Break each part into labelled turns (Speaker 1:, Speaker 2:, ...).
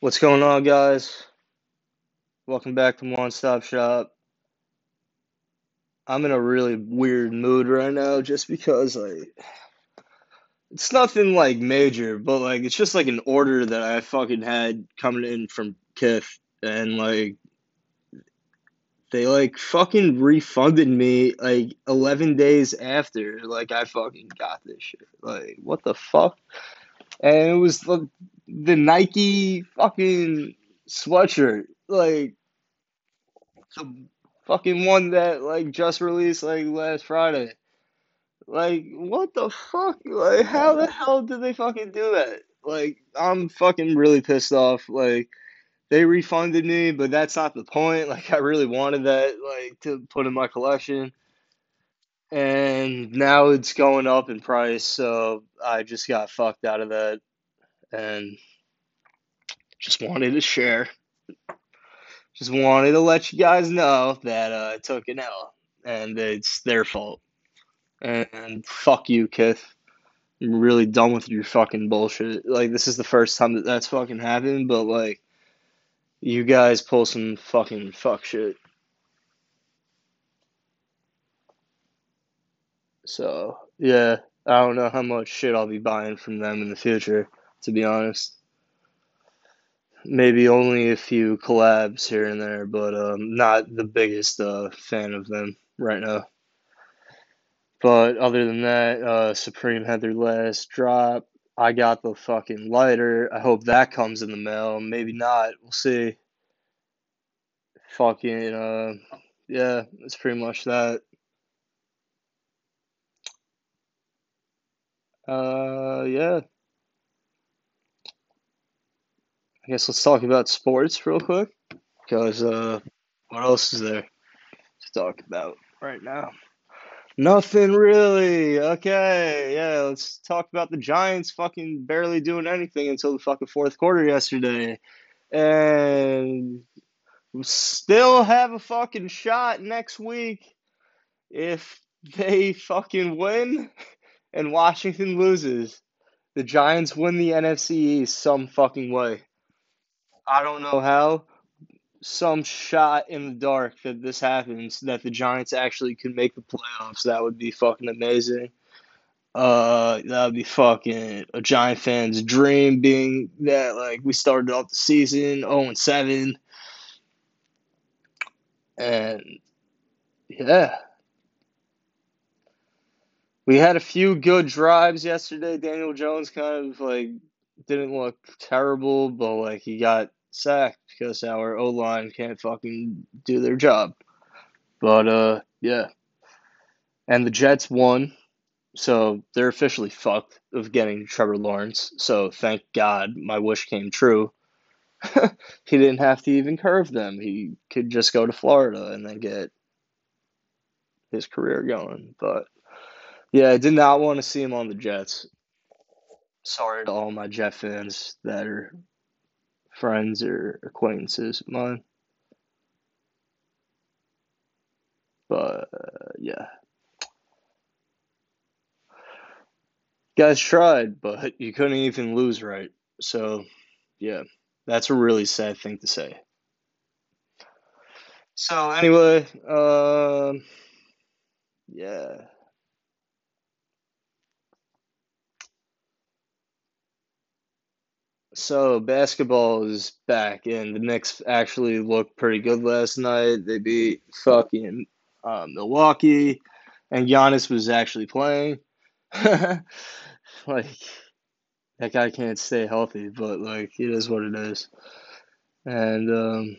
Speaker 1: What's going on, guys? Welcome back to One Stop Shop. I'm in a really weird mood right now just because, like, it's nothing like major, but, like, it's just like an order that I fucking had coming in from Kith, and, like, they, like, fucking refunded me, like, 11 days after, like, I fucking got this shit. Like, what the fuck? And it was the, the Nike fucking sweatshirt, like the fucking one that like just released like last Friday. Like what the fuck? Like how the hell did they fucking do that? Like I'm fucking really pissed off. Like they refunded me, but that's not the point. Like I really wanted that like to put in my collection. And now it's going up in price, so I just got fucked out of that and just wanted to share. Just wanted to let you guys know that uh, I took an L, and it's their fault. And, fuck you, Kith. I'm really done with your fucking bullshit. Like, this is the first time that that's fucking happened, but, like, you guys pull some fucking fuck shit. So, yeah, I don't know how much shit I'll be buying from them in the future, to be honest. Maybe only a few collabs here and there, but um, not the biggest uh, fan of them right now. But other than that, uh, Supreme had their last drop. I got the fucking lighter. I hope that comes in the mail. Maybe not. We'll see. Fucking, uh, yeah, that's pretty much that. Uh, yeah. I guess let's talk about sports real quick. Because, uh, what else is there to talk about right now? Nothing really. Okay, yeah, let's talk about the Giants fucking barely doing anything until the fucking fourth quarter yesterday. And still have a fucking shot next week if they fucking win and Washington loses. The Giants win the NFC East some fucking way. I don't know how. Some shot in the dark that this happens, that the Giants actually could make the playoffs. That would be fucking amazing. Uh, that would be fucking a Giant fan's dream. Being that like we started off the season zero and seven, and yeah, we had a few good drives yesterday. Daniel Jones kind of like didn't look terrible, but like he got sacked because our O line can't fucking do their job. But uh, yeah, and the Jets won, so they're officially fucked of getting Trevor Lawrence. So thank God my wish came true. he didn't have to even curve them. He could just go to Florida and then get his career going. But yeah, I did not want to see him on the Jets. Sorry to all my Jet fans that are friends or acquaintances of mine. But uh, yeah. Guys tried, but you couldn't even lose right. So, yeah, that's a really sad thing to say. So, anyway, um, yeah. So basketball is back, and the Knicks actually looked pretty good last night. They beat fucking uh, Milwaukee, and Giannis was actually playing. like that guy can't stay healthy, but like it is what it is. And um,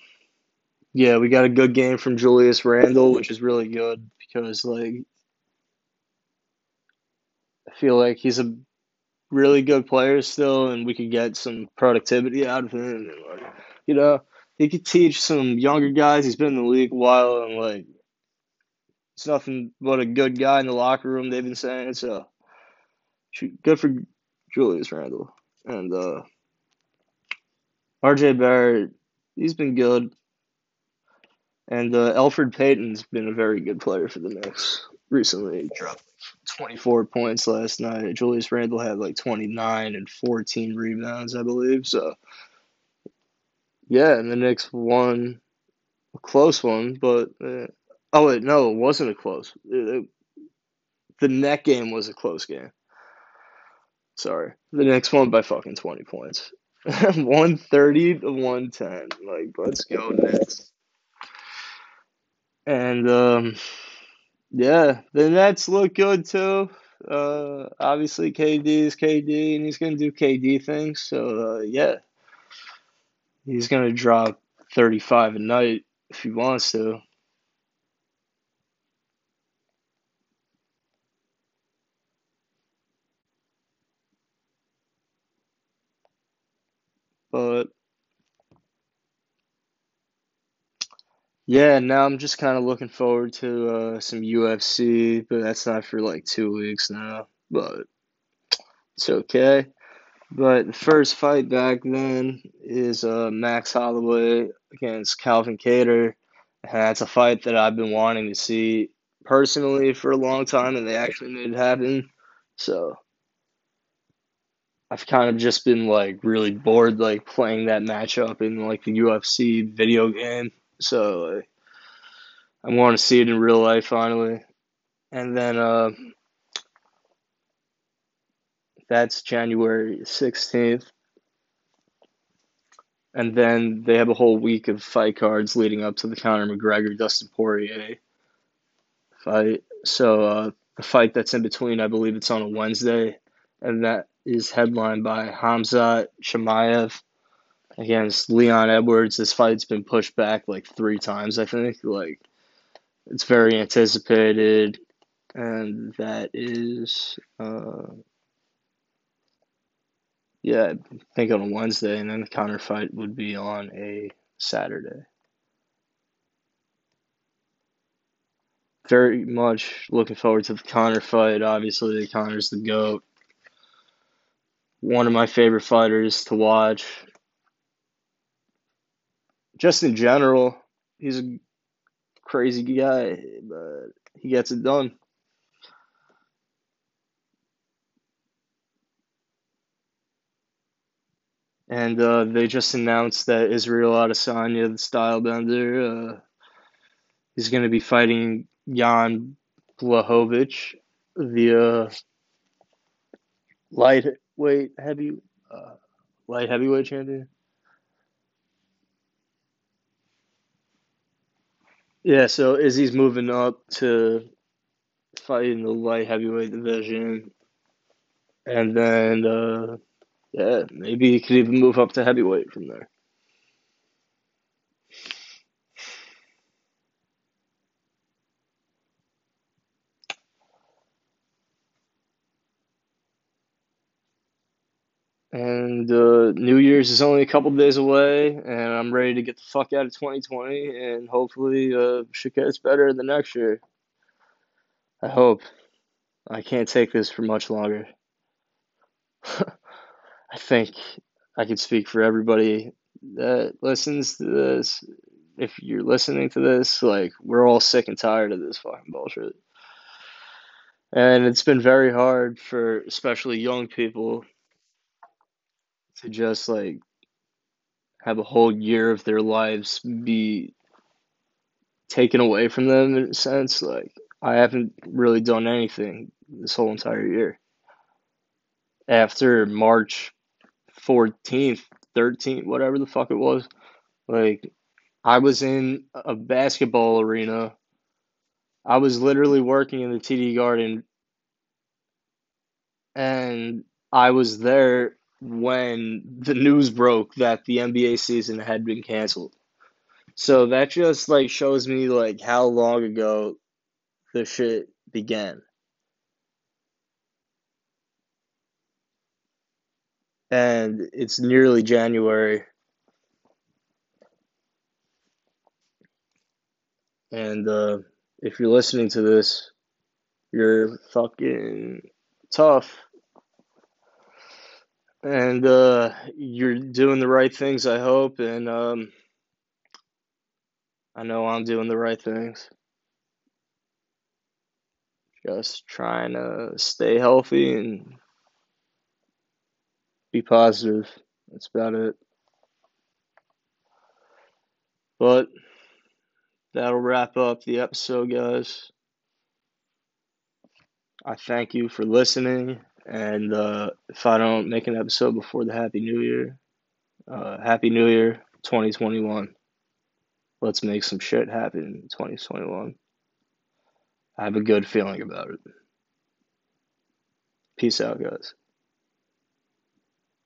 Speaker 1: yeah, we got a good game from Julius Randle, which is really good because like I feel like he's a really good player still, and we could get some productivity out of him. And like, you know, he could teach some younger guys. He's been in the league a while, and like, it's nothing but a good guy in the locker room. They've been saying so. Good for Julius Randle and uh, R.J. Barrett. He's been good, and uh, Elfrid Payton's been a very good player for the Knicks recently. Dropped 24 points last night. Julius Randle had like 29 and 14 rebounds, I believe. So Yeah, and the Knicks won a close one, but uh, oh wait, no, it wasn't a close. It, it, the net game was a close game. Sorry, the Knicks won by fucking twenty points, one thirty to one ten. Like, let's go Knicks. And um, yeah, the Nets look good too. Uh, obviously KD is KD, and he's gonna do KD things. So uh, yeah, he's gonna drop thirty five a night if he wants to. But yeah, now I'm just kind of looking forward to uh, some UFC, but that's not for like two weeks now. But it's okay. But the first fight back then is uh, Max Holloway against Calvin Kattar. And that's a fight that I've been wanting to see personally for a long time, and they actually made it happen. So I've kind of just been like really bored like playing that matchup in like the UFC video game. So I want to see it in real life finally. And then uh, that's January 16th. And then they have a whole week of fight cards leading up to the Conor McGregor Dustin Poirier fight. So uh, the fight that's in between, I believe it's on a Wednesday, and that is headlined by Khamzat Chimaev against Leon Edwards. This fight's been pushed back like three times, I think. Like it's very anticipated, and that is uh, yeah, I think on a Wednesday, and then the Conor fight would be on a Saturday. Very much looking forward to the Conor fight. Obviously, the Conor's the GOAT. One of my favorite fighters to watch. Just in general, he's a crazy guy, but he gets it done. And uh, they just announced that Israel Adesanya, the style bender, uh, is going to be fighting Jan Blachowicz, the lightweight heavy, uh, light heavyweight champion. Yeah, so Izzy's moving up to fight in the light heavyweight division, and then uh, yeah, maybe he could even move up to heavyweight from there. And uh, New Year's is only a couple days away, and I'm ready to get the fuck out of 2020, and hopefully uh, shit gets better the next year. I hope. I can't take this for much longer. I think I could speak for everybody that listens to this. If you're listening to this, like, we're all sick and tired of this fucking bullshit. And it's been very hard for especially young people to just like have a whole year of their lives be taken away from them in a sense. Like I haven't really done anything this whole entire year. After March 14th, 13th, whatever the fuck it was, like I was in a basketball arena. I was literally working in the TD Garden and I was there when the news broke that the NBA season had been canceled. So that just like shows me like how long ago the shit began. And it's nearly January. And uh, if you're listening to this, you're fucking tough and uh, you're doing the right things. I hope, and um, I know I'm doing the right things. Just trying to stay healthy and be positive. That's about it. But that'll wrap up the episode, guys. I thank you for listening. And uh, if I don't make an episode before the Happy New Year, uh, Happy New Year 2021. Let's make some shit happen in 2021. I have a good feeling about it. Peace out, guys.